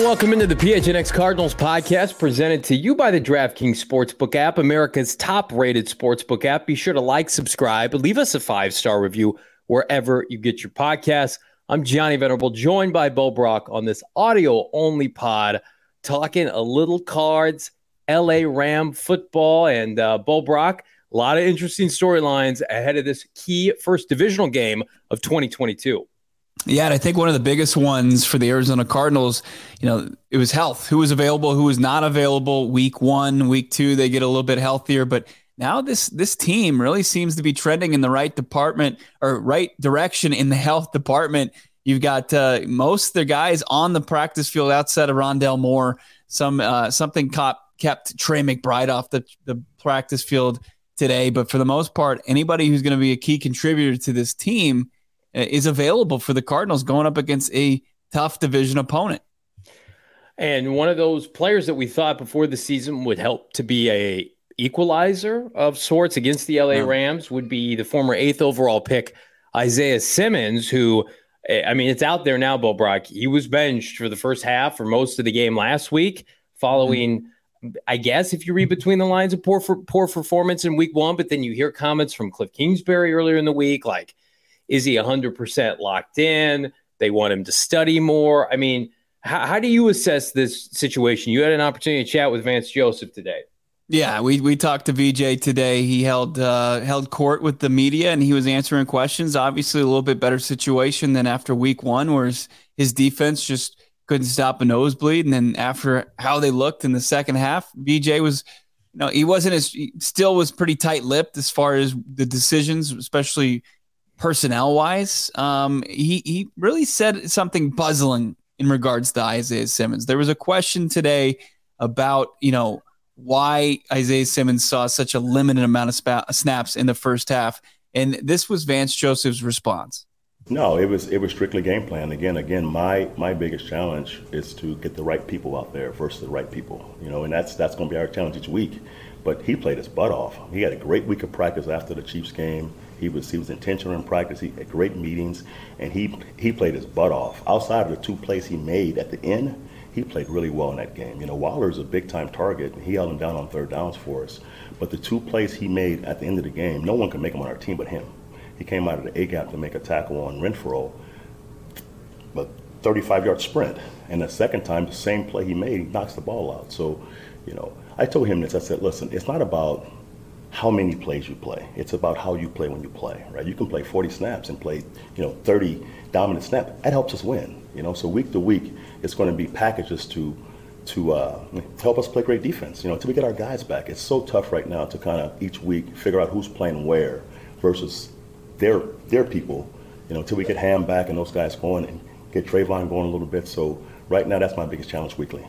and welcome into the PHNX Cardinals podcast presented to you by the DraftKings Sportsbook app, America's top rated sportsbook app. Be sure to like, subscribe, leave us a five star review wherever you get your podcasts. I'm Johnny Venerable, joined by Bo Brack on this audio only pod, talking a little cards, LA Ram football, and uh, Bo Brack. A lot of interesting storylines ahead of this key first divisional game of 2022. Yeah, and I think one of the biggest ones for the Arizona Cardinals, you know, it was health. Who was available, who was not available. Week one, week two, they get a little bit healthier, but now this this team really seems to be trending in the right department or right direction in the health department. You've got uh, most of the guys on the practice field outside of Rondale Moore. Some uh, something caught, kept Trey McBride off the, the practice field today, but for the most part, anybody who's going to be a key contributor to this team is available for the Cardinals going up against a tough division opponent. And one of those players that we thought before the season would help to be a equalizer of sorts against the LA Rams would be the former eighth overall pick Isaiah Simmons, who eh, I mean, it's out there now, Bo Brack. He was benched for the first half for most of the game last week, following, mm-hmm. I guess, if you read between the lines, of poor for, poor performance in week one. But then you hear comments from Cliff Kingsbury earlier in the week, like is he 100% locked in? They want him to study more. I mean, how, how do you assess this situation? You had an opportunity to chat with Vance Joseph today. Yeah, we, we talked to VJ today. He held uh, held court with the media and he was answering questions. Obviously, a little bit better situation than after week one, where his, his defense just couldn't stop a nosebleed. And then after how they looked in the second half, VJ was, you know, he wasn't as still was pretty tight lipped as far as the decisions, especially personnel wise. Um, he he really said something puzzling in regards to Isaiah Simmons. There was a question today about you know why Isaiah Simmons saw such a limited amount of spa- snaps in the first half, and this was Vance Joseph's response. No, it was it was strictly game plan. Again, again, my my biggest challenge is to get the right people out there versus the right people. You know, and that's that's going to be our challenge each week. But he played his butt off. He had a great week of practice after the Chiefs game. He was he was intentional in practice. He had great meetings, and he he played his butt off. Outside of the two plays he made at the end, he played really well in that game. You know, Waller's a big time target, and he held him down on third downs for us. But the two plays he made at the end of the game, no one could make them on our team but him. He came out of the A gap to make a tackle on Renfrow, but 35 yard sprint. And the second time, the same play he made, he knocks the ball out. So, you know, I told him this. I said, listen, it's not about how many plays you play. It's about how you play when you play, right? You can play 40 snaps and play, you know, 30 dominant snaps. That helps us win, you know. So week to week, it's going to be packages to to uh, help us play great defense, you know, until we get our guys back. It's so tough right now to kind of each week figure out who's playing where versus their their people, you know, until we get Ham back and those guys going and get Trayvon going a little bit. So right now, that's my biggest challenge weekly.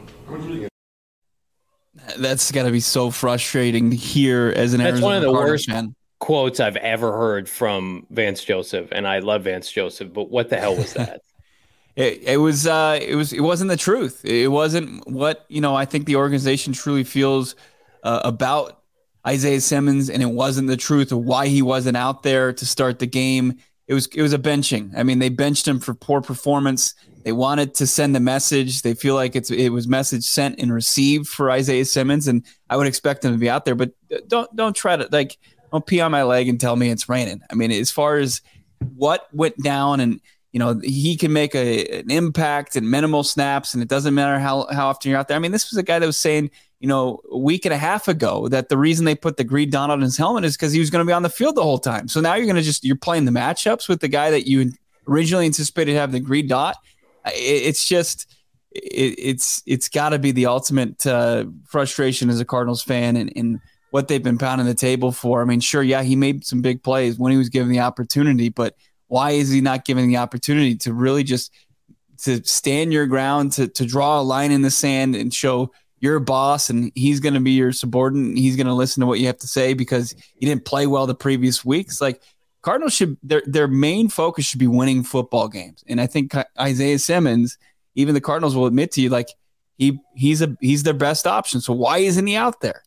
That's got to be so frustrating here as an That's Arizona one of the Cardinals worst fan. quotes I've ever heard from Vance Joseph, and I love Vance Joseph. But what the hell was that? it, it was uh, it was it wasn't the truth. It wasn't what you know. I think the organization truly feels uh, about Isaiah Simmons, and it wasn't the truth of why he wasn't out there to start the game. It was it was a benching. I mean, they benched him for poor performance. They wanted to send a message. They feel like it's it was message sent and received for Isaiah Simmons, and I would expect him to be out there. But don't don't try to like don't pee on my leg and tell me it's raining. I mean, as far as what went down, and you know he can make a, an impact and minimal snaps, and it doesn't matter how how often you're out there. I mean, this was a guy that was saying you know, a week and a half ago that the reason they put the green dot on his helmet is because he was going to be on the field the whole time. So now you're going to just you're playing the matchups with the guy that you originally anticipated have the green dot, it's just it, it's it's got to be the ultimate uh, frustration as a Cardinals fan and, and what they've been pounding the table for. I mean, sure, yeah, he made some big plays when he was given the opportunity, but why is he not given the opportunity to really just to stand your ground, to to draw a line in the sand and show you're a boss and he's going to be your subordinate. He's going to listen to what you have to say because he didn't play well the previous weeks. Like Cardinals should their their main focus should be winning football games, and I think Isaiah Simmons, even the Cardinals will admit to you, like he he's a he's their best option. So why isn't he out there?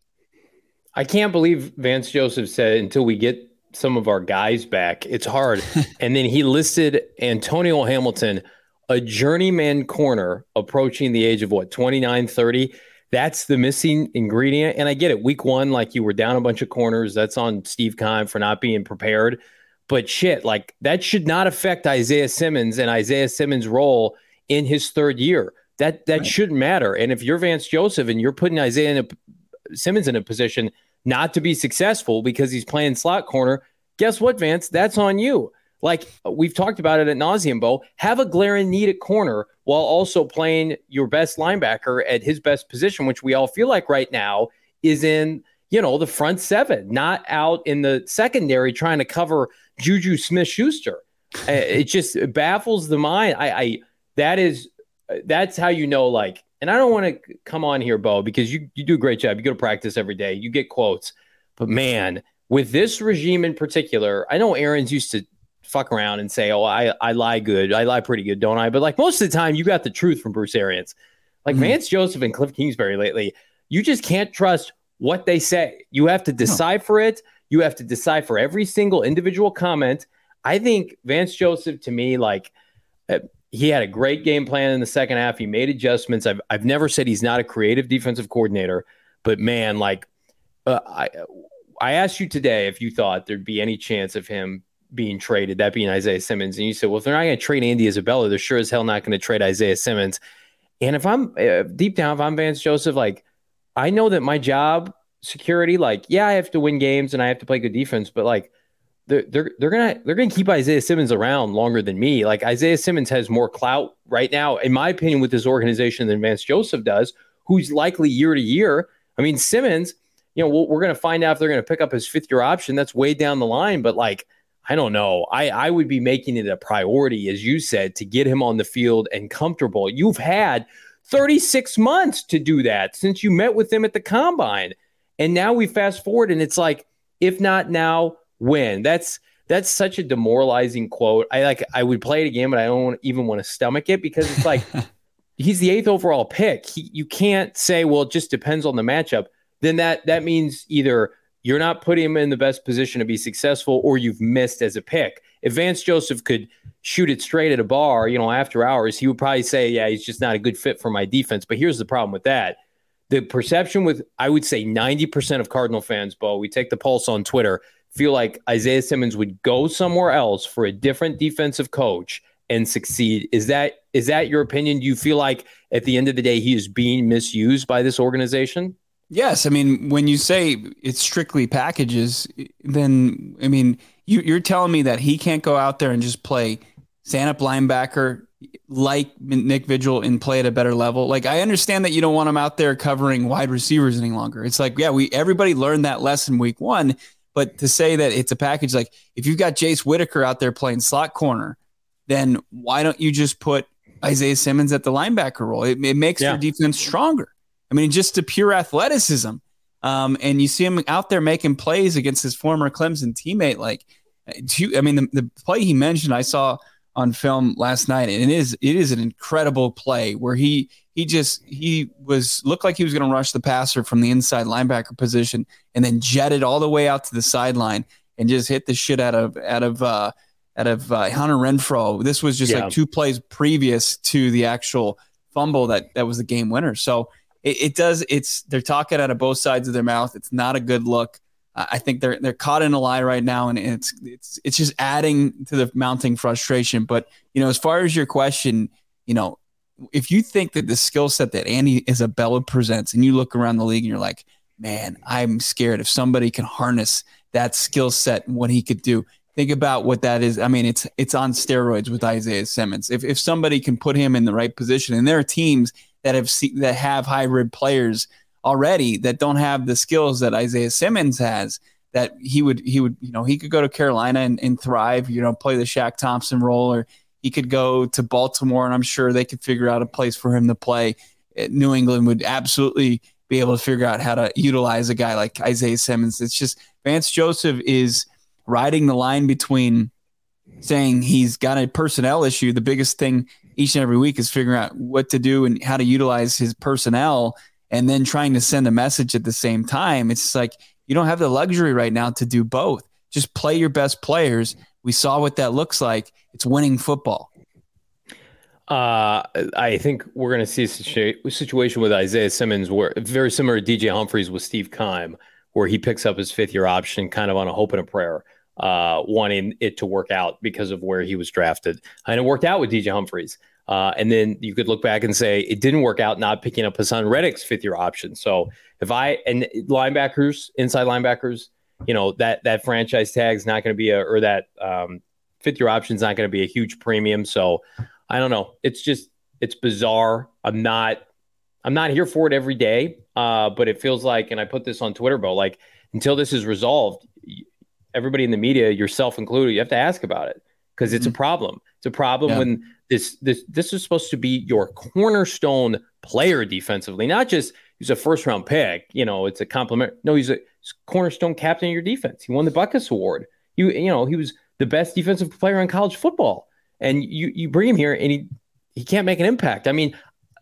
I can't believe Vance Joseph said until we get some of our guys back, it's hard. and then he listed Antonio Hamilton a journeyman corner approaching the age of what 29, 30. That's the missing ingredient. And I get it. Week one, like you were down a bunch of corners. That's on Steve Keim for not being prepared. But shit, like that should not affect Isaiah Simmons and Isaiah Simmons' role in his third year. That that right. shouldn't matter. And if you're Vance Joseph and you're putting Isaiah in a, Simmons in a position not to be successful because he's playing slot corner, guess what, Vance? That's on you. Like we've talked about it at nauseum, Bo. Have a glaring need at corner while also playing your best linebacker at his best position, which we all feel like right now is in you know the front seven, not out in the secondary trying to cover Juju Smith Schuster. Uh, it just baffles the mind. I, I that is uh, that's how you know like and I don't want to come on here, Bo, because you, you do a great job. You go to practice every day, you get quotes. But man, with this regime in particular, I know Arians used to fuck around and say, Oh, I, I lie good. I lie pretty good, don't I? But like most of the time, you got the truth from Bruce Arians. Like mm-hmm. Vance Joseph and Cliff Kingsbury lately, you just can't trust what they say. You have to decipher no. it. You have to decipher every single individual comment. I think Vance Joseph, to me, like, uh, he had a great game plan in the second half. He made adjustments. I've I've never said he's not a creative defensive coordinator, but man, like uh, I I asked you today if you thought there'd be any chance of him being traded, that being Isaiah Simmons, and you said, well, if they're not going to trade Andy Isabella, they're sure as hell not going to trade Isaiah Simmons. And if I'm uh, deep down, if I'm Vance Joseph, like I know that my job security, like yeah, I have to win games and I have to play good defense, but like they're they're they're gonna they're gonna keep Isaiah Simmons around longer than me. Like Isaiah Simmons has more clout right now, in my opinion, with this organization than Vance Joseph does, who's likely year to year. I mean, Simmons, you know, we we are gonna find out if they're gonna pick up his fifth year option. That's way down the line, but like. I don't know. I, I would be making it a priority, as you said, to get him on the field and comfortable. You've had 36 months to do that since you met with him at the combine. And now we fast forward and it's like, if not now, when? That's that's such a demoralizing quote. I like I would play it again, but I don't even want to stomach it because it's like he's the eighth overall pick. He, you can't say, well, it just depends on the matchup. Then that that means either you're not putting him in the best position to be successful, or you've missed as a pick. If Vance Joseph could shoot it straight at a bar, you know, after hours, he would probably say, yeah, he's just not a good fit for my defense. But here's the problem with that. The perception with, I would say 90% of Cardinal fans, Bo, we take the pulse on Twitter, feel like Isaiah Simmons would go somewhere else for a different defensive coach and succeed. Is that is that your opinion? Do you feel like at the end of the day he is being misused by this organization? Yes, I mean when you say it's strictly packages, then I mean you, you're telling me that he can't go out there and just play stand up linebacker like Nick Vigil and play at a better level. Like I understand that you don't want him out there covering wide receivers any longer. It's like yeah, we everybody learned that lesson week one. But to say that it's a package, like if you've got Jace Whittaker out there playing slot corner, then why don't you just put Isaiah Simmons at the linebacker role? It, it makes yeah. your defense stronger. I mean, just to pure athleticism. Um, and you see him out there making plays against his former Clemson teammate. Like, I mean, the, the play he mentioned, I saw on film last night, and it is it is an incredible play where he he just he was looked like he was going to rush the passer from the inside linebacker position and then jetted all the way out to the sideline and just hit the shit out of out of uh, out of uh, Hunter Renfrow. This was just yeah. like two plays previous to the actual fumble that that was the game winner. So it, it, does. It's they're talking out of both sides of their mouth. It's not a good look. I think they're they're caught in a lie right now, and it's it's it's just adding to the mounting frustration. But you know, as far as your question, you know, if you think that the skill set that Andy Isabella presents, and you look around the league and you're like, man, I'm scared if somebody can harness that skill set, what he could do. Think about what that is. I mean, it's it's on steroids with Isaiah Simmons. If if somebody can put him in the right position, and there are teams that have that have hybrid players already that don't have the skills that Isaiah Simmons has, that he would he would you know he could go to Carolina and, and thrive. You know, play the Shaq Thompson role, or he could go to Baltimore, and I'm sure they could figure out a place for him to play. New England would absolutely be able to figure out how to utilize a guy like Isaiah Simmons. It's just Vance Joseph is riding the line between saying he's got a personnel issue. The biggest thing each and every week is figuring out what to do and how to utilize his personnel and then trying to send a message at the same time. It's like you don't have the luxury right now to do both. Just play your best players. We saw what that looks like. It's winning football. Uh, I think we're going to see a situa- situation with Isaiah Simmons where very similar to DJ Humphries with Steve Keim, where he picks up his fifth year option kind of on a hope and a prayer, uh, wanting it to work out because of where he was drafted. And it worked out with DJ Humphries. Uh, and then you could look back and say it didn't work out not picking up Haason Reddick's fifth year option. So if I and linebackers, inside linebackers, you know that that franchise tag is not going to be a or that um, fifth year option is not going to be a huge premium. So I don't know. It's just it's bizarre. I'm not I'm not here for it every day. Uh, but it feels like, and I put this on Twitter, Bo, like until this is resolved, everybody in the media, yourself included, you have to ask about it because it's mm-hmm. a problem. It's a problem yeah. when this this this is supposed to be your cornerstone player defensively, not just he's a first round pick. You know, it's a compliment. No, he's a he's cornerstone captain of your defense. He won the Butkus Award. You you know he was the best defensive player in college football and you you bring him here and he he can't make an impact. I mean,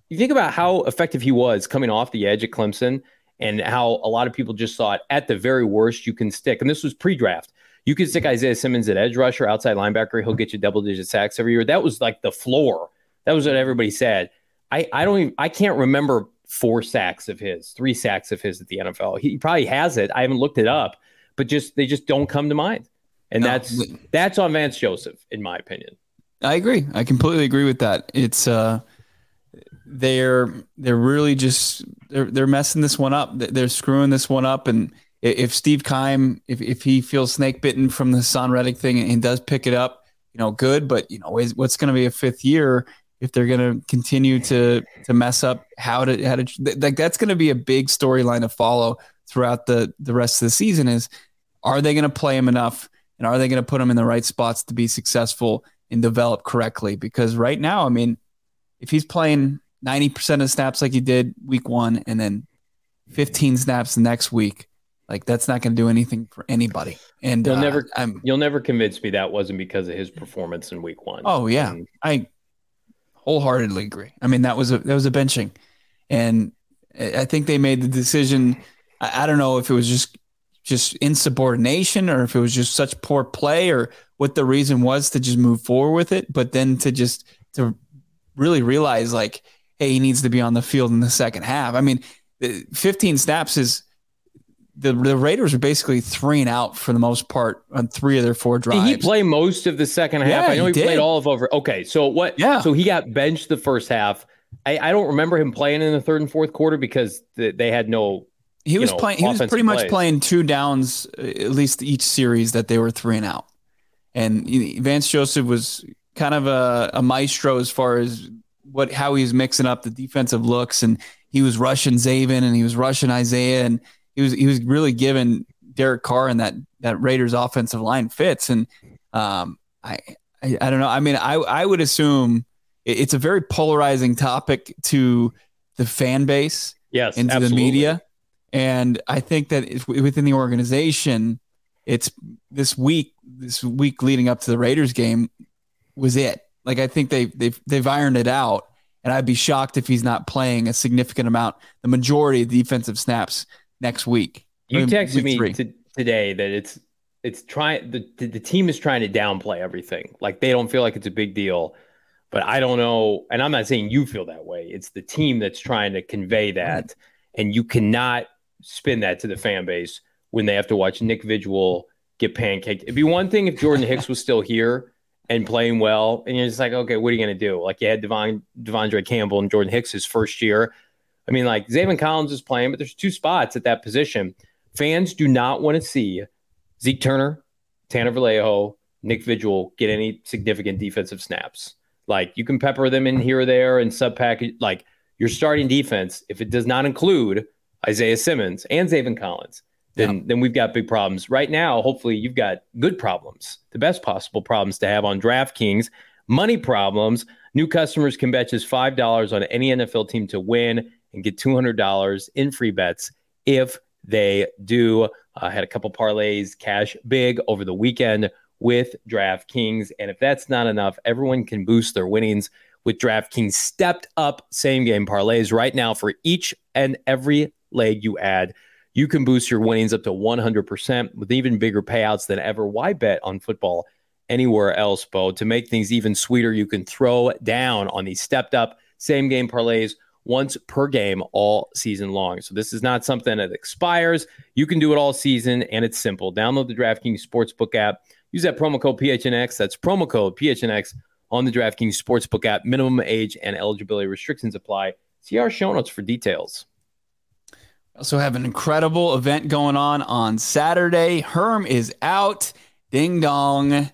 you think about how effective he was coming off the edge at Clemson and how a lot of people just thought at the very worst you can stick. And this was pre-draft. You could stick Isaiah Simmons at edge rusher, outside linebacker. He'll get you double digit sacks every year. That was like the floor. That was what everybody said. I, I don't even, I can't remember four sacks of his, three sacks of his at the NFL. He probably has it. I haven't looked it up, but just they just don't come to mind. And no, that's that's on Vance Joseph, in my opinion. I agree. I completely agree with that. It's uh, they're they're really just they're they're messing this one up. They're screwing this one up. And if Steve Keim, if if he feels snake bitten from the Haason Reddick thing and does pick it up, you know, good. But you know, what's going to be a fifth year if they're going to continue to to mess up how to how to like that's going to be a big storyline to follow throughout the the rest of the season. Is are they going to play him enough? And are they going to put him in the right spots to be successful? and develop correctly. Because right now, I mean, if he's playing 90% of snaps like he did week one and then 15 snaps the next week, like that's not going to do anything for anybody. And you'll uh, never, I'm, you'll never convince me that wasn't because of his performance in week one. Oh yeah, and, I wholeheartedly agree. I mean, that was a that was a benching, and I think they made the decision. I, I don't know if it was just just insubordination or if it was just such poor play or what the reason was to just move forward with it, but then to just to really realize like, hey, he needs to be on the field in the second half. I mean, 15 snaps is the the Raiders are basically three and out for the most part on three of their four drives. Did he play most of the second half? Yeah, I know he, he played all of over. Okay, so what? Yeah. So he got benched the first half. I, I don't remember him playing in the third and fourth quarter because they had no he was know, playing. He was pretty much plays. playing two downs uh, at least each series that they were three and out. And Vance Joseph was kind of a, a maestro as far as what how he was mixing up the defensive looks, and he was rushing Zaven and he was rushing Isaiah, and he was he was really giving Derek Carr and that that Raiders offensive line fits. And um, I, I I don't know. I mean, I I would assume it's a very polarizing topic to the fan base, yes, into absolutely. the media and I think that within the organization, it's this week, this week leading up to the Raiders game was it. Like I think they they've they've ironed it out, and I'd be shocked if he's not playing a significant amount, the majority of defensive snaps next week. You texted me to, today that it's it's trying the the team is trying to downplay everything. Like they don't feel like it's a big deal. But I don't know, and I'm not saying you feel that way. It's the team that's trying to convey that, and you cannot spin that to the fan base when they have to watch Nick Vigil get pancaked. It'd be one thing if Jordan Hicks was still here and playing well, and you're just like, okay, what are you gonna do? Like you had Devon De'Vondre Campbell and Jordan Hicks his first year. I mean, like Zaven Collins is playing, but there's two spots at that position. Fans do not want to see Zeke Turner, Tanner Vallejo, Nick Vigil get any significant defensive snaps. Like you can pepper them in here or there and sub package. Like your starting defense, if it does not include Isaiah Simmons and Zaven Collins, then then we've got big problems. Right now, hopefully you've got good problems, the best possible problems to have on DraftKings. Money problems. New customers can bet just five dollars on any NFL team to win and get two hundred dollars in free bets if they do. I uh, had a couple parlays cash big over the weekend with DraftKings, and if that's not enough, everyone can boost their winnings with DraftKings stepped up same game parlays right now for each and every leg you add, you can boost your winnings up to 100% with even bigger payouts than ever. Why bet on football anywhere else, Bo. To make things even sweeter, you can throw down on these stepped up same game parlays once per game all season long. So this is not something that expires. You can do it all season, and it's simple. Download the DraftKings Sportsbook app. Use that promo code PHNX. That's promo code PHNX on the DraftKings Sportsbook app. Minimum age and eligibility restrictions apply. See our show notes for details. We also have an incredible event going on on Saturday. Herm is out. Ding dong.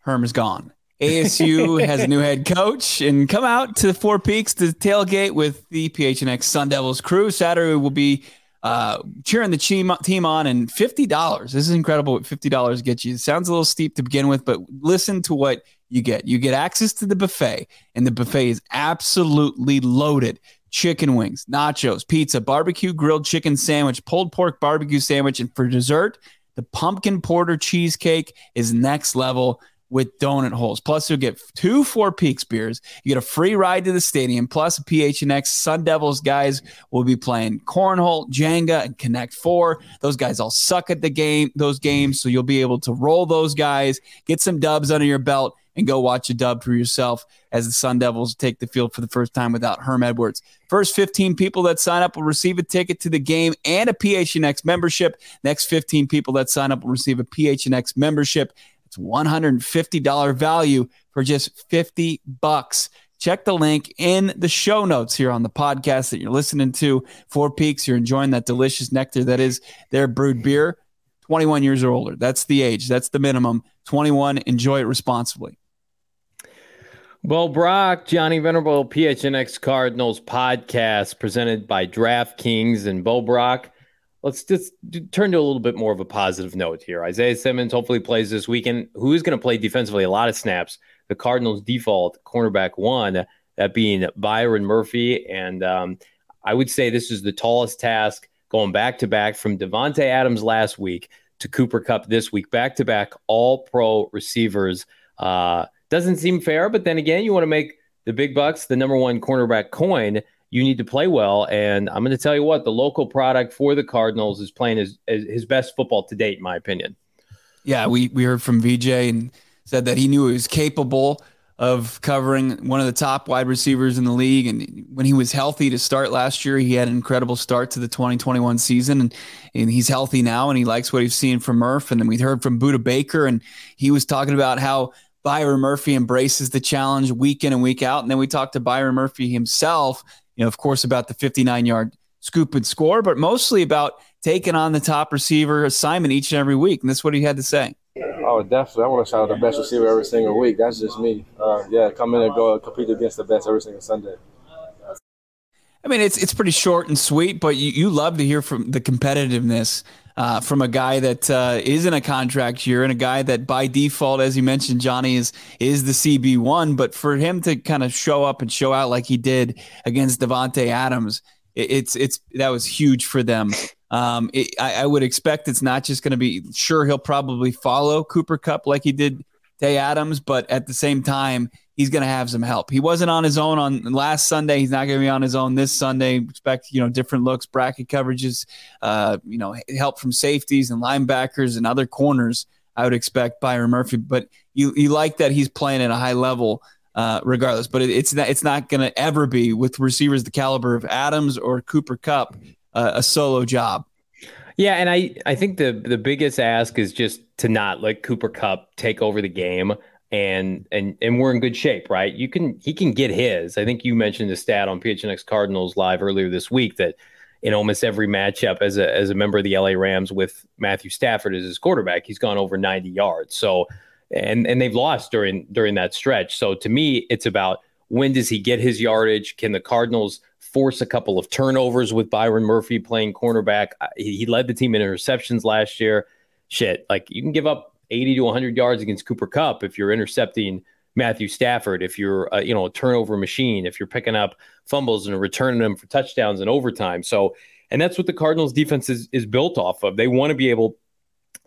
Herm is gone. ASU has a new head coach and come out to the Four Peaks to tailgate with the PHNX Sun Devils crew. Saturday will be uh, cheering the team on and $50. This is incredible what $50 gets you. It sounds a little steep to begin with, but listen to what you get. You get access to the buffet, and the buffet is absolutely loaded. Chicken wings, nachos, pizza, barbecue grilled chicken sandwich, pulled pork barbecue sandwich, and for dessert, the pumpkin porter cheesecake is next level with donut holes. Plus, you'll get two Four Peaks beers. You get a free ride to the stadium. Plus, PHNX Sun Devils guys will be playing cornhole, Jenga, and Connect Four. Those guys all suck at the game, those games, so you'll be able to roll those guys, get some dubs under your belt, and go watch a dub for yourself as the Sun Devils take the field for the first time without Herm Edwards. First 15 people that sign up will receive a ticket to the game and a PHNX membership. Next 15 people that sign up will receive a PHNX membership it's $150 value for just 50 bucks. Check the link in the show notes here on the podcast that you're listening to. Four Peaks, you're enjoying that delicious nectar that is their brewed beer. 21 years or older. That's the age. That's the minimum. 21. Enjoy it responsibly. Well, Brack, Johnny Venerable, PHNX Cardinals podcast presented by DraftKings and Bo Brack let's just turn to a little bit more of a positive note here. Isaiah Simmons hopefully plays this weekend. Who's going to play defensively a lot of snaps? The Cardinals' default cornerback one, that being Byron Murphy. And um, I would say this is the tallest task going back to back from Davante Adams last week to Cooper Kupp this week, back to back all pro receivers. Uh, doesn't seem fair, but then again, you want to make the big bucks the number one cornerback coin you need to play well. And I'm going to tell you what, the local product for the Cardinals is playing his, his best football to date, in my opinion. Yeah, we, we heard from VJ and said that he knew he was capable of covering one of the top wide receivers in the league. And when he was healthy to start last year, he had an incredible start to the 2021 season. And, and he's healthy now and he likes what he's seeing from Murph. And then we heard from Budda Baker, and he was talking about how Byron Murphy embraces the challenge week in and week out. And then we talked to Byron Murphy himself you know, of course, about the 59 yard scoop and score, but mostly about taking on the top receiver assignment each and every week. And that's what he had to say. Oh, definitely. I want to shout out the best receiver every single week. That's just me. Uh, yeah, come in and go compete against the best every single Sunday. I mean, it's it's pretty short and sweet, but you, you love to hear from the competitiveness uh, from a guy that uh, is in a contract year and a guy that by default, as you mentioned, Johnny is is the CB one. But for him to kind of show up and show out like he did against Davante Adams, it, it's it's that was huge for them. Um, it, I, I, would expect it's not just going to be sure he'll probably follow Cooper Kupp like he did Day Adams, but at the same time, he's going to have some help. He wasn't on his own on last Sunday. He's not going to be on his own this Sunday. Expect you know different looks, bracket coverages, uh, you know, help from safeties and linebackers and other corners. I would expect Byron Murphy, but you you like that he's playing at a high level. Uh, regardless, but it, it's not it's not going to ever be with receivers the caliber of Adams or Cooper Kupp uh, a solo job. Yeah, and I I think the the biggest ask is just to not let Cooper Kupp take over the game and and and we're in good shape, right? You can he can get his. I think you mentioned the stat on PHNX Cardinals live earlier this week that in almost every matchup as a as a member of the LA Rams with Matthew Stafford as his quarterback, he's gone over 90 yards. So and and they've lost during during that stretch. So to me, it's about when does he get his yardage? Can the Cardinals force a couple of turnovers with Byron Murphy playing cornerback? He, he led the team in interceptions last year. Shit, like you can give up 80 to 100 yards against Cooper Kupp, if you're intercepting Matthew Stafford, if you're a, you know a turnover machine, if you're picking up fumbles and returning them for touchdowns in overtime. So, and that's what the Cardinals defense is is built off of. They want to be able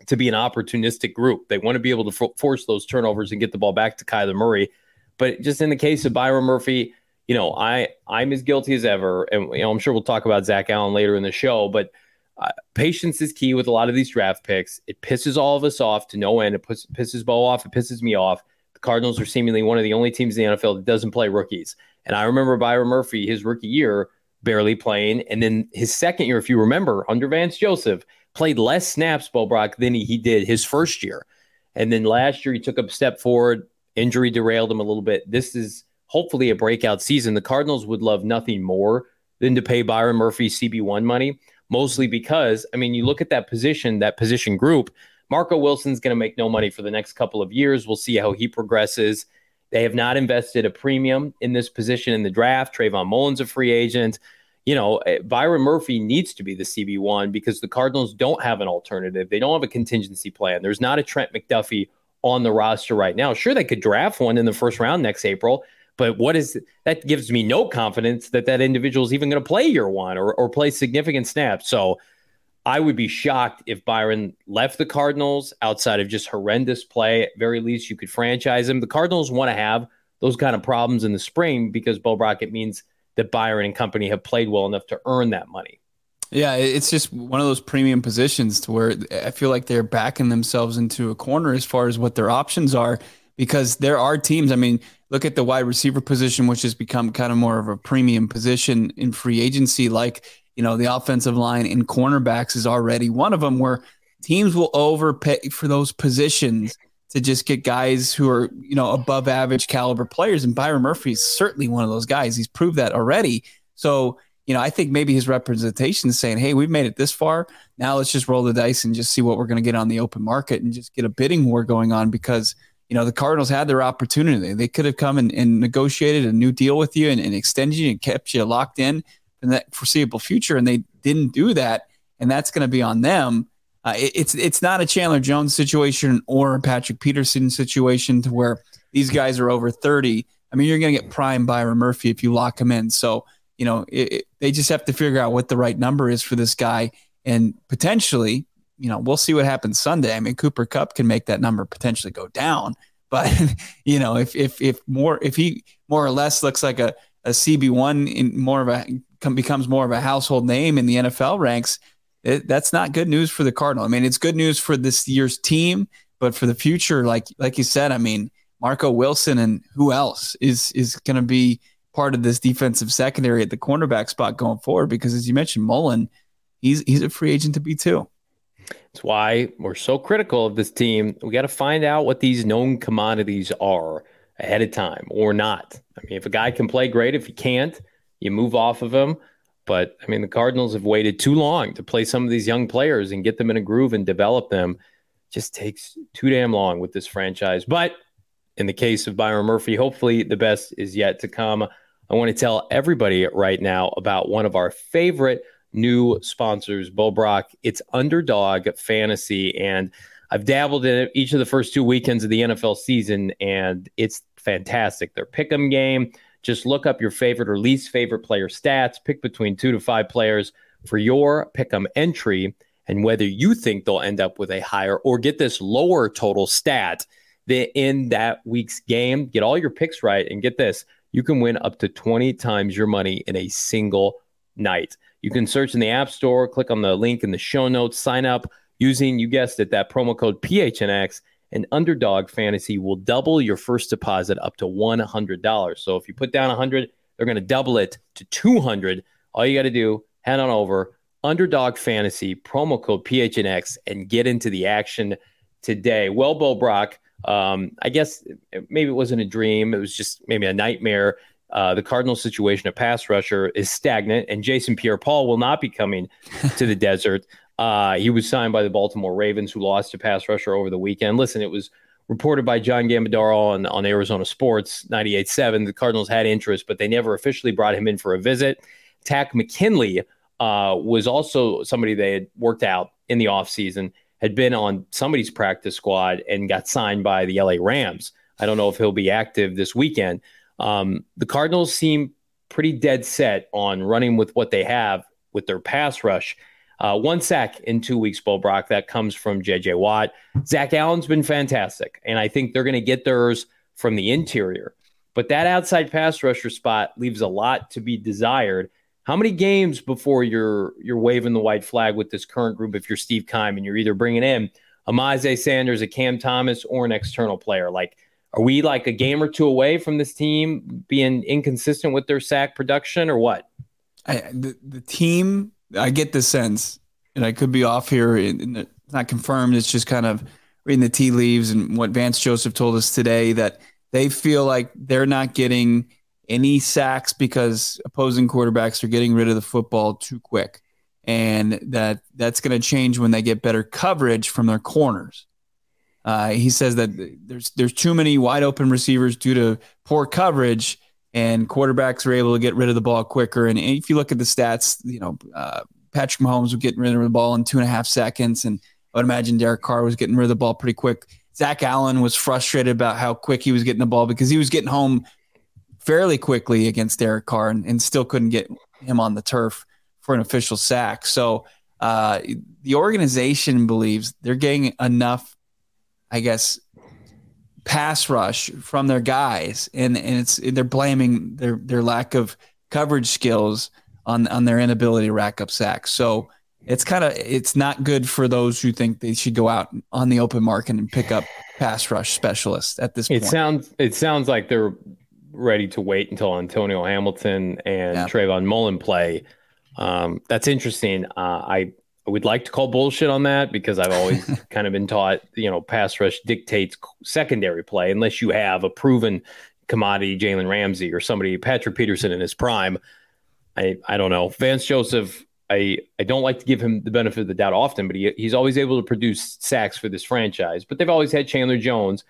to be an opportunistic group. They want to be able to force those turnovers and get the ball back to Kyler Murray. But just in the case of Byron Murphy, you know, I I'm as guilty as ever, and you know, I'm sure we'll talk about Zach Allen later in the show, but uh, patience is key with a lot of these draft picks. It pisses all of us off to no end. It puts, pisses Bo off. It pisses me off. The Cardinals are seemingly one of the only teams in the NFL that doesn't play rookies. And I remember Byron Murphy, his rookie year, barely playing. And then his second year, if you remember, under Vance Joseph, played less snaps, Bo Brack, than he, he did his first year. And then last year, he took a step forward. Injury derailed him a little bit. This is hopefully a breakout season. The Cardinals would love nothing more than to pay Byron Murphy CB1 money, mostly because, I mean, you look at that position, that position group, Marco Wilson's going to make no money for the next couple of years. We'll see how he progresses. They have not invested a premium in this position in the draft. Trayvon Mullen's a free agent. You know, eh, Byron Murphy needs to be the CB1 because the Cardinals don't have an alternative. They don't have a contingency plan. There's not a Trent McDuffie on the roster right now. Sure, they could draft one in the first round next April, but what is that gives me no confidence that that individual is even going to play year one or, or play significant snaps. So I would be shocked if Byron left the Cardinals outside of just horrendous play. At very least, you could franchise him. The Cardinals want to have those kind of problems in the spring because Bo Brockett means that Byron and company have played well enough to earn that money. Yeah, it's just one of those premium positions to where I feel like they're backing themselves into a corner as far as what their options are because there are teams. I mean, look at the wide receiver position, which has become kind of more of a premium position in free agency, like you know, the offensive line and cornerbacks is already one of them where teams will overpay for those positions to just get guys who are, you know, above average caliber players. And Byron Murphy is certainly one of those guys. He's proved that already. So, you know, I think maybe his representation is saying, hey, we've made it this far. Now let's just roll the dice and just see what we're going to get on the open market and just get a bidding war going on because, you know, the Cardinals had their opportunity. They could have come and, and negotiated a new deal with you and, and extended you and kept you locked in in that foreseeable future, and they didn't do that, and that's going to be on them. Uh, it, it's it's not a Chandler Jones situation or a Patrick Peterson situation to where these guys are over thirty. I mean, you're going to get prime Byron Murphy if you lock him in. So you know, it, it, they just have to figure out what the right number is for this guy, and potentially, you know, we'll see what happens Sunday. I mean, Cooper Kupp can make that number potentially go down, but you know, if if if more if he more or less looks like a a CB one in more of a becomes more of a household name in the NFL ranks, it, that's not good news for the Cardinal. I mean, it's good news for this year's team, but for the future, like like you said, I mean, Marco Wilson and who else is is going to be part of this defensive secondary at the cornerback spot going forward? Because as you mentioned, Mullen, he's he's a free agent to be too. That's why we're so critical of this team. We got to find out what these known commodities are ahead of time or not. I mean, if a guy can play great, if he can't, you move off of him. But I mean, the Cardinals have waited too long to play some of these young players and get them in a groove and develop them. Just takes too damn long with this franchise. But in the case of Byron Murphy, hopefully the best is yet to come. I want to tell everybody right now about one of our favorite new sponsors, Bo Brack. It's Underdog Fantasy. And I've dabbled in it each of the first two weekends of the NFL season, and it's fantastic. Their pick 'em game just look up your favorite or least favorite player stats, pick between two to five players for your pick 'em entry, and whether you think they'll end up with a higher or get this lower total stat in that week's game. Get all your picks right, and get this you can win up to 20 times your money in a single night. You can search in the App Store, click on the link in the show notes, sign up using, you guessed it, that promo code PHNX and Underdog Fantasy will double your first deposit up to $100. So if you put down 100, they're going to double it to 200. All you got to do, head on over Underdog Fantasy promo code PHNX and get into the action today. Well, Bo Brack, um, I guess maybe it wasn't a dream. It was just maybe a nightmare. Uh, the Cardinal situation, a pass rusher, is stagnant, and Jason Pierre-Paul will not be coming to the desert. Uh, he was signed by the Baltimore Ravens, who lost a pass rusher over the weekend. Listen, it was reported by John Gambadoro on, on Arizona Sports 98.7. The Cardinals had interest, but they never officially brought him in for a visit. Takk McKinley uh, was also somebody they had worked out in the offseason, had been on somebody's practice squad and got signed by the LA Rams. I don't know if he'll be active this weekend. Um, the Cardinals seem pretty dead set on running with what they have with their pass rush. Uh, one sack in two weeks, Bo Brack. That comes from J.J. Watt. Zach Allen's been fantastic, and I think they're going to get theirs from the interior. But that outside pass rusher spot leaves a lot to be desired. how many games before you're you're waving the white flag with this current group if you're Steve Keim and you're either bringing in a Myjai Sanders, a Cam Thomas, or an external player? Like, are we like a game or two away from this team being inconsistent with their sack production, or what? I, the the team, I get the sense, and I could be off here. it's not confirmed. It's just kind of reading the tea leaves and what Vance Joseph told us today that they feel like they're not getting any sacks because opposing quarterbacks are getting rid of the football too quick and that that's going to change when they get better coverage from their corners. Uh, he says that there's there's too many wide open receivers due to poor coverage, and quarterbacks are able to get rid of the ball quicker. And if you look at the stats, you know uh, Patrick Mahomes was getting rid of the ball in two and a half seconds, and I would imagine Derek Carr was getting rid of the ball pretty quick. Zach Allen was frustrated about how quick he was getting the ball because he was getting home fairly quickly against Derek Carr and, and still couldn't get him on the turf for an official sack. So uh, the organization believes they're getting enough, I guess, pass rush from their guys, and and it's they're blaming their their lack of coverage skills on on their inability to rack up sacks. So it's kind of it's not good for those who think they should go out on the open market and pick up pass rush specialists at this point. It sounds it sounds like they're ready to wait until Antonio Hamilton and yeah. Trayvon Mullen play. Um, that's interesting. Uh, I would like to call bullshit on that because I've always kind of been taught, you know, pass rush dictates secondary play unless you have a proven commodity Jalen Ramsey or somebody Patrick Peterson in his prime. I I don't know. Vance Joseph I, I don't like to give him the benefit of the doubt often, but he, he's always able to produce sacks for this franchise. But they've always had Chandler Jones.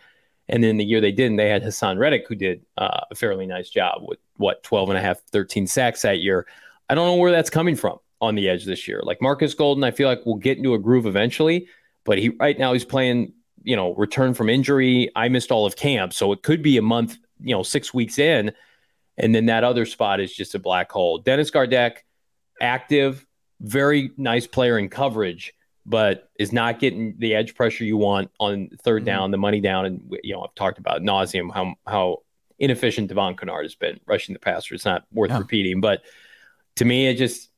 And then the year they didn't, they had Haason Reddick, who did uh, a fairly nice job with what, 12 and a half, 13 sacks that year. I don't know where that's coming from on the edge this year. Like Marcus Golden, I feel like we'll get into a groove eventually, but he right now he's playing, you know, return from injury. I missed all of camp. So it could be a month, you know, six weeks in. And then that other spot is just a black hole. Dennis Gardeck, active, very nice player in coverage, but is not getting the edge pressure you want on 3rd mm-hmm. down, the money down. And, you know, I've talked about nauseum how, how inefficient Devon Kennard has been rushing the passer. It's not worth yeah. repeating, but to me, it just,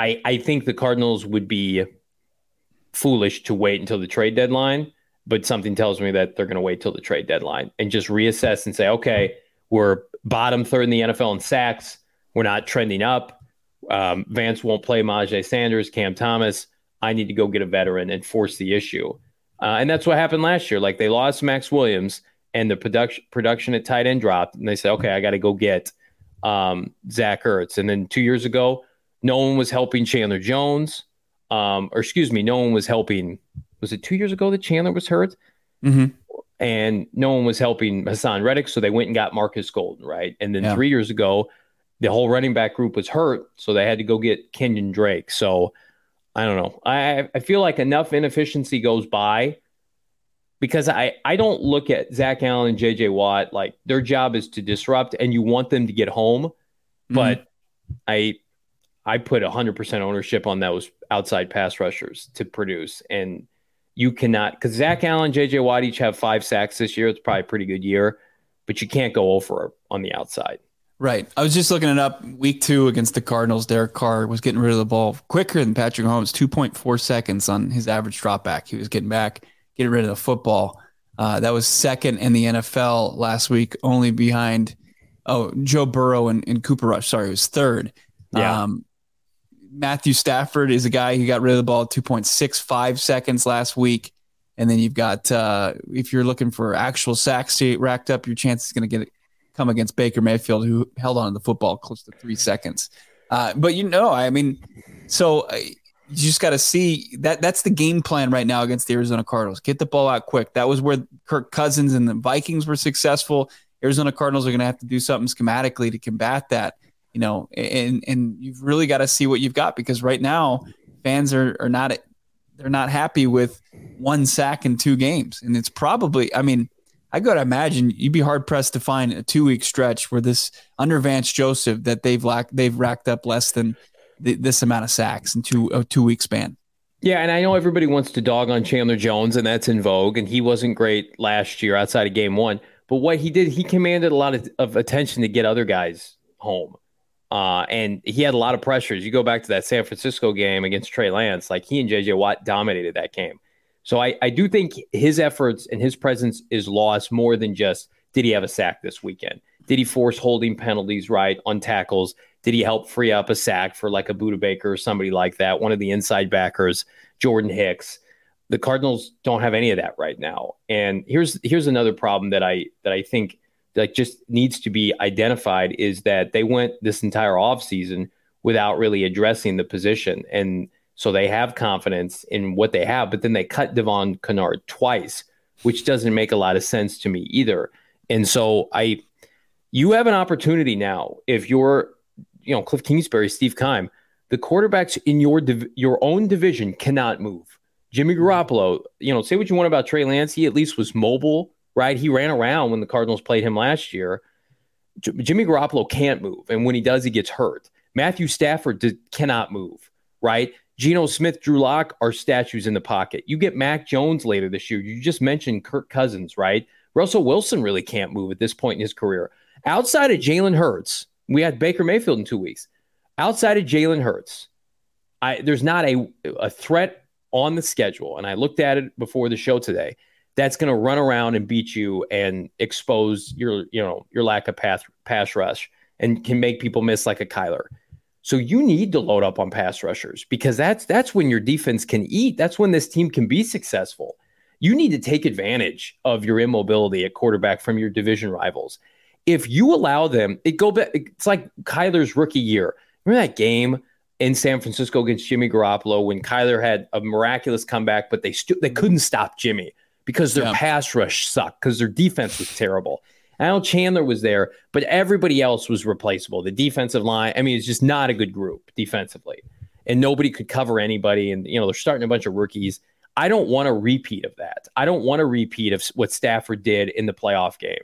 I, I think the Cardinals would be foolish to wait until the trade deadline, but something tells me that they're going to wait till the trade deadline and just reassess and say, okay, we're bottom third in the NFL in sacks. We're not trending up um, Vance won't play Myjai Sanders, Cam Thomas. I need to go get a veteran and force the issue. Uh, and that's what happened last year. Like they lost Maxx Williams and the production production at tight end dropped, and they said, okay, I got to go get um, Zach Ertz. And then two years ago, no one was helping Chandler Jones, um, or excuse me, no one was helping. Was it two years ago that Chandler was hurt? Mm-hmm. And no one was helping Haason Reddick, so they went and got Marcus Golden, right? And then yeah. three years ago, the whole running back group was hurt, so they had to go get Kenyon Drake. So I don't know. I I feel like enough inefficiency goes by because I I don't look at Zach Allen and JJ Watt like their job is to disrupt and you want them to get home, mm-hmm. but I I put 100% ownership on those outside pass rushers to produce and you cannot because Zach Allen, JJ Watt each have five sacks this year. It's probably a pretty good year, but you can't go over on the outside. Right. I was just looking it up. Week two against the Cardinals, Derek Carr was getting rid of the ball quicker than Patrick Holmes, 2.4 seconds on his average drop back. He was getting back, getting rid of the football. Uh, that was second in the NFL last week, only behind oh Joe Burrow and, and Cooper Rush. Sorry, it was third. Yeah. Um, Matthew Stafford is a guy who got rid of the ball 2.65 seconds last week. And then you've got uh, if you're looking for actual sacks to racked up, your chance is going to get come against Baker Mayfield, who held on to the football close to three seconds. Uh, but you know, I mean, so uh, you just got to see that that's the game plan right now against the Arizona Cardinals. Get the ball out quick. That was where Kirk Cousins and the Vikings were successful. Arizona Cardinals are going to have to do something schematically to combat that. You know, and and you've really got to see what you've got because right now fans are are not they're not happy with one sack in two games, and it's probably I mean I got to imagine you'd be hard pressed to find a two week stretch where this under Vance Joseph that they've lacked, they've racked up less than th- this amount of sacks in two a two week span. Yeah, and I know everybody wants to dog on Chandler Jones, and that's in vogue. And he wasn't great last year outside of game one. But what he did, he commanded a lot of, of attention to get other guys home. Uh, and he had a lot of pressures. You go back to that San Francisco game against Trey Lance, like he and JJ Watt dominated that game. So I, I do think his efforts and his presence is lost more than just did he have a sack this weekend? Did he force holding penalties right on tackles? Did he help free up a sack for like a Budda Baker or somebody like that? One of the inside backers, Jordan Hicks. The Cardinals don't have any of that right now. And here's here's another problem that I that I think that just needs to be identified is that they went this entire offseason without really addressing the position. And so they have confidence in what they have, but then they cut Devon Kennard twice, which doesn't make a lot of sense to me either. And so I you have an opportunity now if you're you know Cliff Kingsbury, Steve Keim, the quarterbacks in your div- your own division cannot move. Jimmy Garoppolo, you know, say what you want about Trey Lance, he at least was mobile right? He ran around when the Cardinals played him last year. J- Jimmy Garoppolo can't move, and when he does, he gets hurt. Matthew Stafford cannot move, right? Geno Smith, Drew Lock are statues in the pocket. You get Mac Jones later this year. You just mentioned Kirk Cousins, right? Russell Wilson really can't move at this point in his career. Outside of Jalen Hurts, we had Baker Mayfield in two weeks. Outside of Jalen Hurts, I, there's not a, a threat on the schedule. And I looked at it before the show today that's going to run around and beat you and expose your you know your lack of pass pass rush and can make people miss like a Kyler. So you need to load up on pass rushers because that's that's when your defense can eat. That's when this team can be successful. You need to take advantage of your immobility at quarterback from your division rivals. If you allow them, it go back. It's like Kyler's rookie year. Remember that game in San Francisco against Jimmy Garoppolo when Kyler had a miraculous comeback, but they stu- they couldn't stop Jimmy because their yeah. pass rush sucked because their defense was terrible. Al Chandler was there, but everybody else was replaceable. The defensive line, I mean, it's just not a good group defensively. And nobody could cover anybody. And, you know, they're starting a bunch of rookies. I don't want a repeat of that. I don't want a repeat of what Stafford did in the playoff game.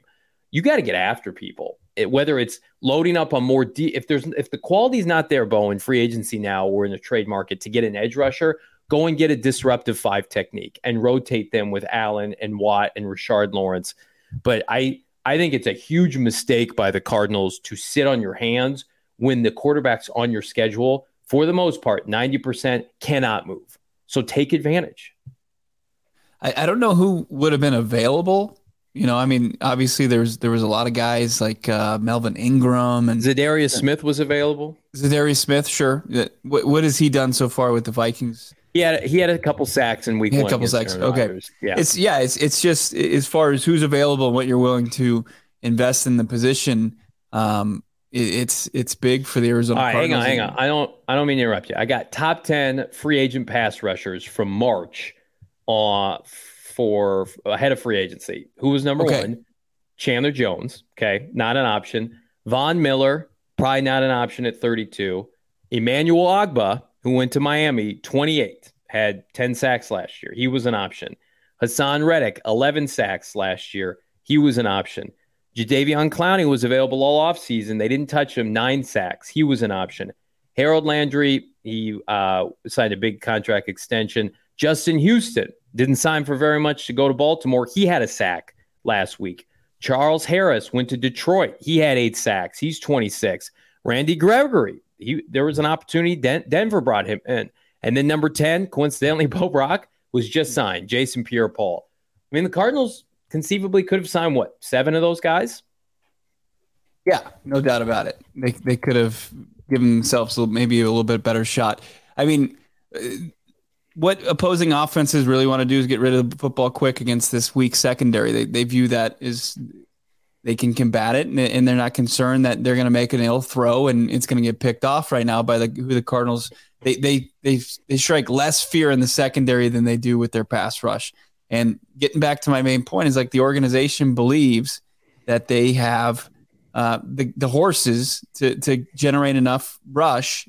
You got to get after people, it, whether it's loading up on more. De- if there's if the quality's not there, Bo, in free agency now or in the trade market to get an edge rusher, go and get a disruptive five technique and rotate them with Allen and Watt and Rashard Lawrence. But I I think it's a huge mistake by the Cardinals to sit on your hands when the quarterbacks on your schedule, for the most part, 90% cannot move. So take advantage. I, I don't know who would have been available. You know, I mean, obviously there's there was a lot of guys like uh, Melvin Ingram and Za'Darius Smith was available. Za'Darius Smith, sure. What, what has he done so far with the Vikings? He had he had a couple sacks in week he had a couple sacks. Okay, yeah. It's yeah. It's it's just as far as who's available and what you're willing to invest in the position. Um, it, it's it's big for the Arizona. All right, Cardinals. hang on, hang on. I don't I don't mean to interrupt you. I got top ten free agent pass rushers from March, uh, for ahead of free agency. Who was number okay. one? Chandler Jones. Okay, not an option. Von Miller, probably not an option at 32. Emmanuel Ogbah, who went to Miami, 28, had 10 sacks last year. He was an option. Haason Reddick, 11 sacks last year. He was an option. Jadeveon Clowney was available all offseason. They didn't touch him, nine sacks. He was an option. Harold Landry, he uh, signed a big contract extension. Justin Houston didn't sign for very much to go to Baltimore. He had a sack last week. Charles Harris went to Detroit. He had eight sacks. He's 26. Randy Gregory, he there was an opportunity. Den- Denver brought him in, and then number ten, coincidentally, Bo Brack was just signed. Jason Pierre-Paul. I mean, the Cardinals conceivably could have signed what seven of those guys. Yeah, no doubt about it. They they could have given themselves maybe a little bit better shot. I mean, uh, what opposing offenses really want to do is get rid of the football quick against this weak secondary. They they view that as they can combat it, and, and they're not concerned that they're going to make an ill throw and it's going to get picked off right now by the who the Cardinals. They they they they strike less fear in the secondary than they do with their pass rush. And getting back to my main point is like the organization believes that they have uh, the the horses to to generate enough rush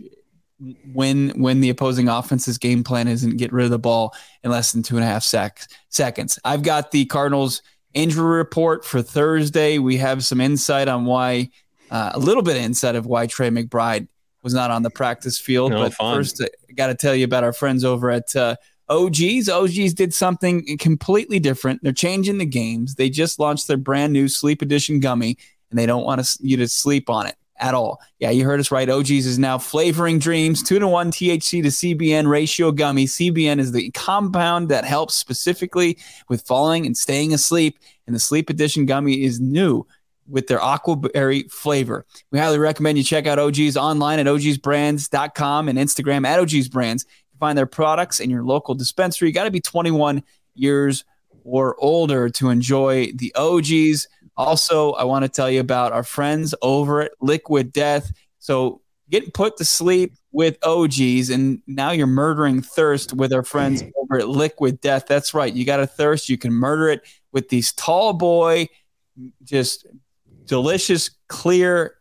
when when the opposing offense's game plan isn't get rid of the ball in less than two and a half sec- seconds. I've got the Cardinals injury report for Thursday. We have some insight on why, uh, a little bit of insight of why Trey McBride was not on the practice field. No, but fun. first, I got to tell you about our friends over at uh, OGeez. OGeez did something completely different. They're changing the games. They just launched their brand new Sleep Edition gummy, and they don't want you to sleep on it. At all. Yeah, you heard us right. OGeez is now flavoring dreams, two to one THC to CBN ratio gummy. CBN is the compound that helps specifically with falling and staying asleep. And the sleep edition gummy is new with their aquaberry flavor. We highly recommend you check out OGeez online at ogzbrands.com and Instagram at OGeezBrands. You can find their products in your local dispensary. You got to be 21 years or older to enjoy the OGeez. Also, I want to tell you about our friends over at Liquid Death. So, getting put to sleep with OGeez, and now you're murdering thirst with our friends over at Liquid Death. That's right. You got a thirst, you can murder it with these tall boy, just delicious, clear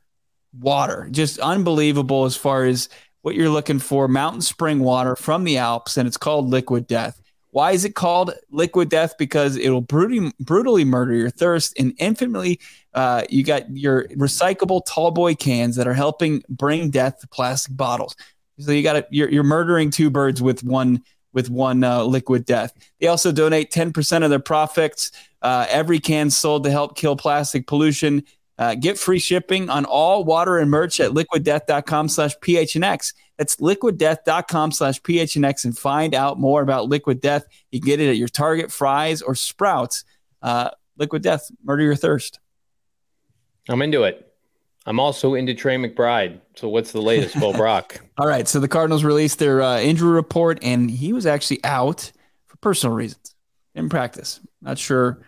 water. Just unbelievable as far as what you're looking for mountain spring water from the Alps, and it's called Liquid Death. Why is it called liquid death? Because it'll brutally, brutally murder your thirst and infinitely. Uh, you got your recyclable tall boy cans that are helping bring death to plastic bottles. So you got you're, you're murdering two birds with one with one uh, liquid death. They also donate 10% of their profits. Uh, every can sold to help kill plastic pollution. Uh, get free shipping on all water and merch at liquiddeath.com slash phnx. That's liquiddeath.com slash phnx and find out more about Liquid Death. You get it at your Target, Fry's, or Sprouts. Uh, Liquid Death, murder your thirst. I'm into it. I'm also into Trey McBride. So what's the latest, Bo Brack? All right. So the Cardinals released their uh, injury report, and he was actually out for personal reasons in practice. Not sure.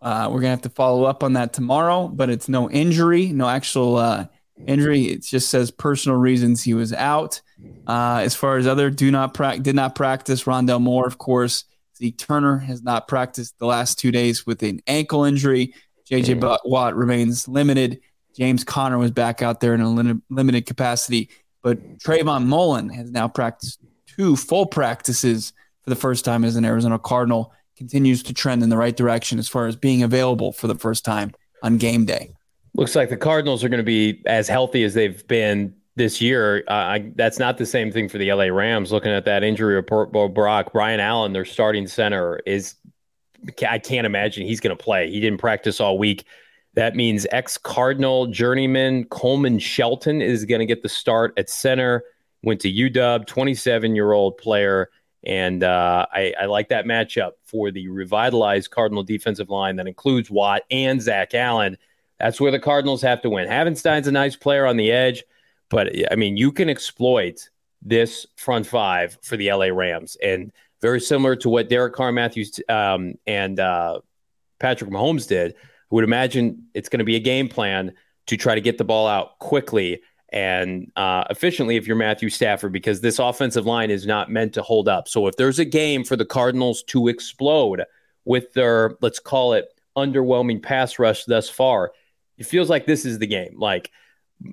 Uh, we're gonna have to follow up on that tomorrow, but it's no injury, no actual uh, injury. It just says personal reasons he was out. Uh, as far as other do not pra- did not practice, Rondale Moore, of course. Zeke Turner has not practiced the last two days with an ankle injury. JJ Watt remains limited. James Conner was back out there in a lim- limited capacity, but Trayvon Mullen has now practiced two full practices for the first time as an Arizona Cardinal. Continues to trend in the right direction as far as being available for the first time on game day. Looks like the Cardinals are going to be as healthy as they've been this year. Uh, I, that's not the same thing for the LA Rams. Looking at that injury report, Bo Brack, Brian Allen, their starting center, is I can't imagine he's going to play. He didn't practice all week. That means ex Cardinal journeyman Coleman Shelton is going to get the start at center. Went to UW, 27 year old player. And uh, I, I, like that matchup for the revitalized Cardinal defensive line that includes Watt and Zach Allen. That's where the Cardinals have to win. Havenstein's a nice player on the edge, but I mean, you can exploit this front five for the LA Rams. And very similar to what Derek Carr Matthews um, and uh, Patrick Mahomes did, I would imagine it's going to be a game plan to try to get the ball out quickly and uh, efficiently if you're Matthew Stafford, because this offensive line is not meant to hold up. So if there's a game for the Cardinals to explode with their, let's call it, underwhelming pass rush thus far, it feels like this is the game. Like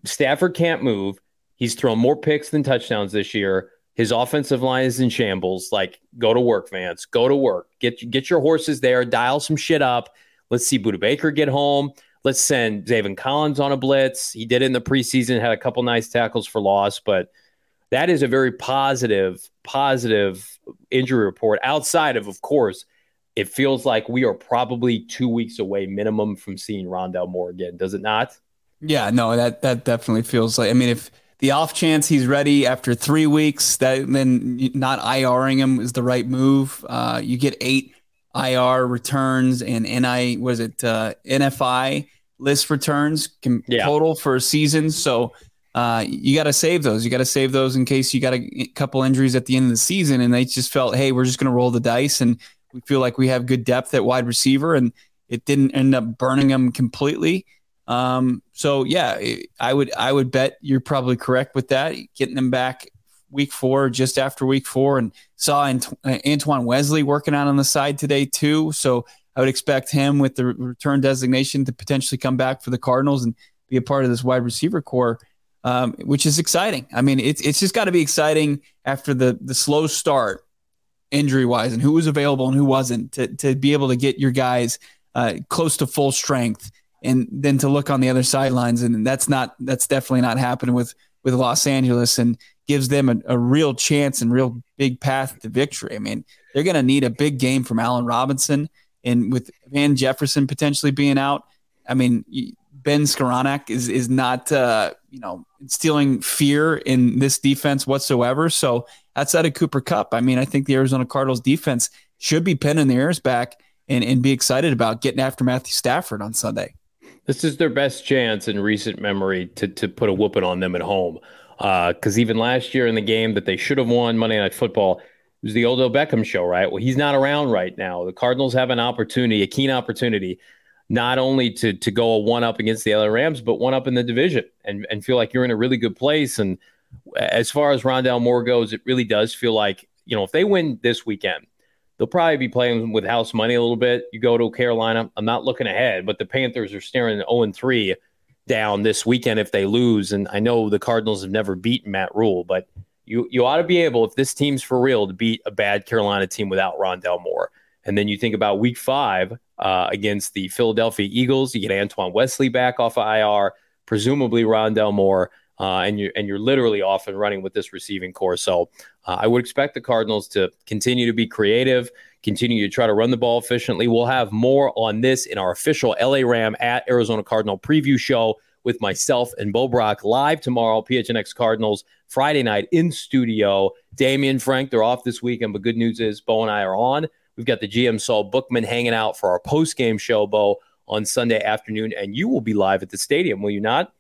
Stafford can't move. He's thrown more picks than touchdowns this year. His offensive line is in shambles. Like, go to work, Vance. Go to work. Get get your horses there. Dial some shit up. Let's see Budda Baker get home. Let's send Zaven Collins on a blitz. He did in the preseason, had a couple nice tackles for loss, but that is a very positive, positive injury report. Outside of, of course, it feels like we are probably two weeks away minimum from seeing Rondale Moore again, does it not? Yeah, no, that that definitely feels like. I mean, if the off chance he's ready after three weeks, that then not IRing him is the right move. Uh, you get eight IR returns and NI was it uh, NFI list returns can yeah. total for a season. So uh, you got to save those. You got to save those in case you got a couple injuries at the end of the season, and they just felt, hey, we're just going to roll the dice and we feel like we have good depth at wide receiver, and it didn't end up burning them completely. Um, so yeah, I would I would bet you're probably correct with that. Getting them back week four, just after week four, and saw Antoine Wesley working out on the side today too. So I would expect him with the return designation to potentially come back for the Cardinals and be a part of this wide receiver core, um, which is exciting. I mean, it's it's just got to be exciting after the the slow start injury wise and who was available and who wasn't to, to be able to get your guys uh, close to full strength and then to look on the other sidelines and that's not that's definitely not happening with with Los Angeles and gives them a, a real chance and real big path to victory. I mean, they're going to need a big game from Allen Robinson and with Van Jefferson potentially being out. I mean, Ben Skowronek is is not uh, you know instilling fear in this defense whatsoever. So outside of Cooper Kupp, I mean, I think the Arizona Cardinals defense should be pinning the ears back and, and be excited about getting after Matthew Stafford on Sunday. This is their best chance in recent memory to to put a whooping on them at home. Because uh, even last year in the game that they should have won Monday Night Football, was the Odell Beckham show, right? Well, he's not around right now. The Cardinals have an opportunity, a keen opportunity, not only to to go a one up against the LA Rams, but one up in the division and and feel like you're in a really good place. And as far as Rondale Moore goes, it really does feel like you know if they win this weekend, they'll probably be playing with house money a little bit. You go to Carolina. I'm not looking ahead, but the Panthers are staring 0 3 down this weekend if they lose. And I know the Cardinals have never beaten Matt Rhule, but you you ought to be able, if this team's for real, to beat a bad Carolina team without Rondale Moore. And then you think about week five uh, against the Philadelphia Eagles. You get Antoine Wesley back off of IR, presumably Rondale Moore. Uh, and you're and you're literally off and running with this receiving core. So uh, I would expect the Cardinals to continue to be creative, continue to try to run the ball efficiently. We'll have more on this in our official LA Ram at Arizona Cardinal preview show with myself and Bo Brack live tomorrow. PHNX Cardinals Friday night in studio. Damian Frank, they're off this weekend, but good news is Bo and I are on. We've got the GM Saul Bookman hanging out for our post game show, Bo, on Sunday afternoon, and you will be live at the stadium, will you not?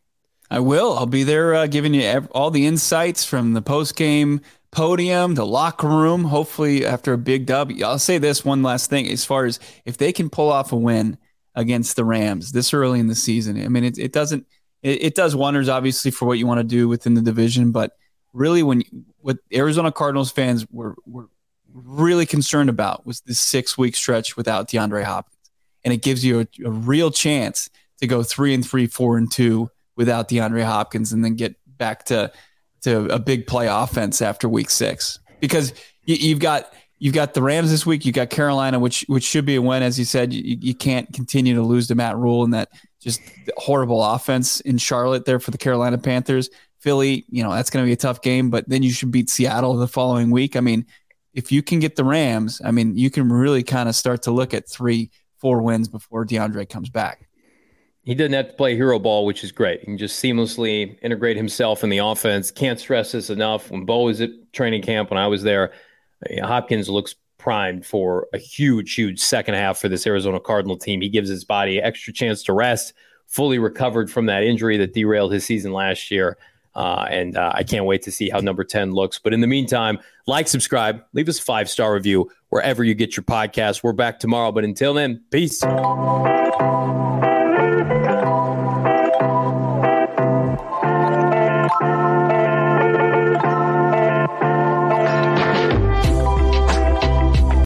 I will. I'll be there uh, giving you all the insights from the post game podium, the locker room. Hopefully, after a big dub, I'll say this one last thing: as far as if they can pull off a win against the Rams this early in the season, I mean, it, it doesn't. It, it does wonders, obviously, for what you want to do within the division, but really, when what Arizona Cardinals fans were were really concerned about was this six week stretch without DeAndre Hopkins, and it gives you a, a real chance to go three and three, four and two without DeAndre Hopkins and then get back to to a big play offense after week six because you, have got you've got the Rams this week. You've got Carolina, which which should be a win, as you said. You, you can't continue to lose to Matt Rhule and that just horrible offense in Charlotte there for the Carolina Panthers. Philly, you know that's going to be a tough game, but then you should beat Seattle the following week. I mean, if you can get the Rams, I mean, you can really kind of start to look at three, four wins before DeAndre comes back he doesn't have to play hero ball, which is great. He can just seamlessly integrate himself in the offense. Can't stress this enough. When Bo was at training camp, when I was there, Hopkins looks primed for a huge, huge second half for this Arizona Cardinal team. He gives his body extra chance to rest, fully recovered from that injury that derailed his season last year. Uh, and uh, I can't wait to see how number 10 looks. But in the meantime, like, subscribe, leave us a five star review wherever you get your podcast. We're back tomorrow. But until then, peace.